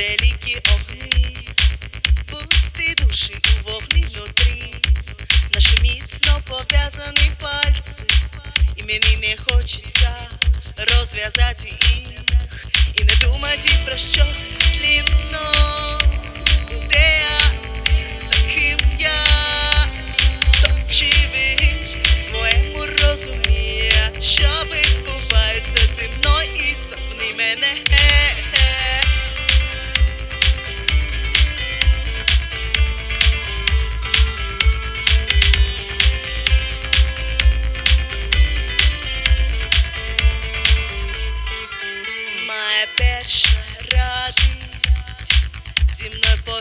великі огні, пусти душі у вогні внутрі, наші міцно пов'язані пальці, і мені не хочеться розв'язати їх. І не думати про щось плітно.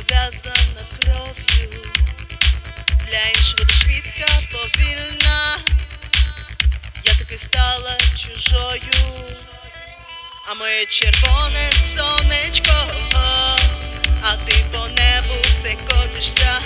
Пов'язана кров'ю. Для іншого ти швидка, повільна. Я таки стала чужою, а моє червоне сонечко, а ти по небу все котишся.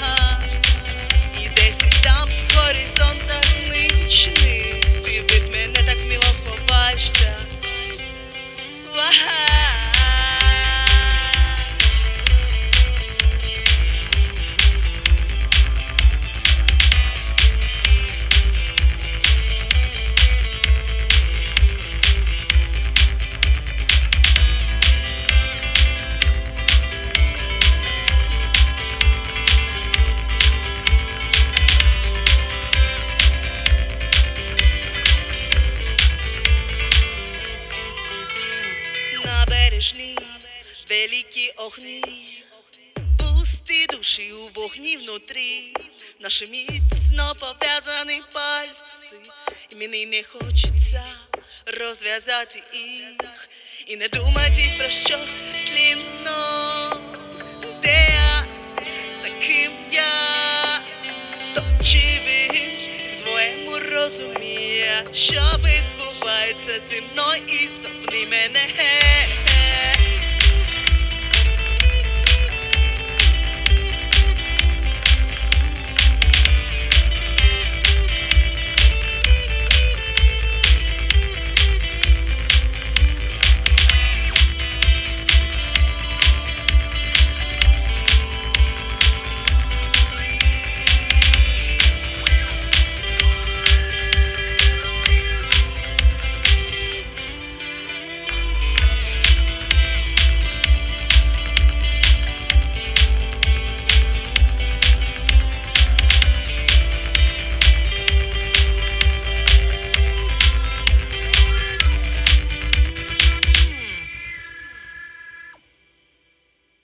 Великі огні, пусті душі у вогні внутрі, наші міцно пов'язані пальці, і мені не хочеться розв'язати їх. І не думати про щось тлінно. Де я, за ким я, то чи він своєму розуміє, що відбувається зі мною? І сопни мене.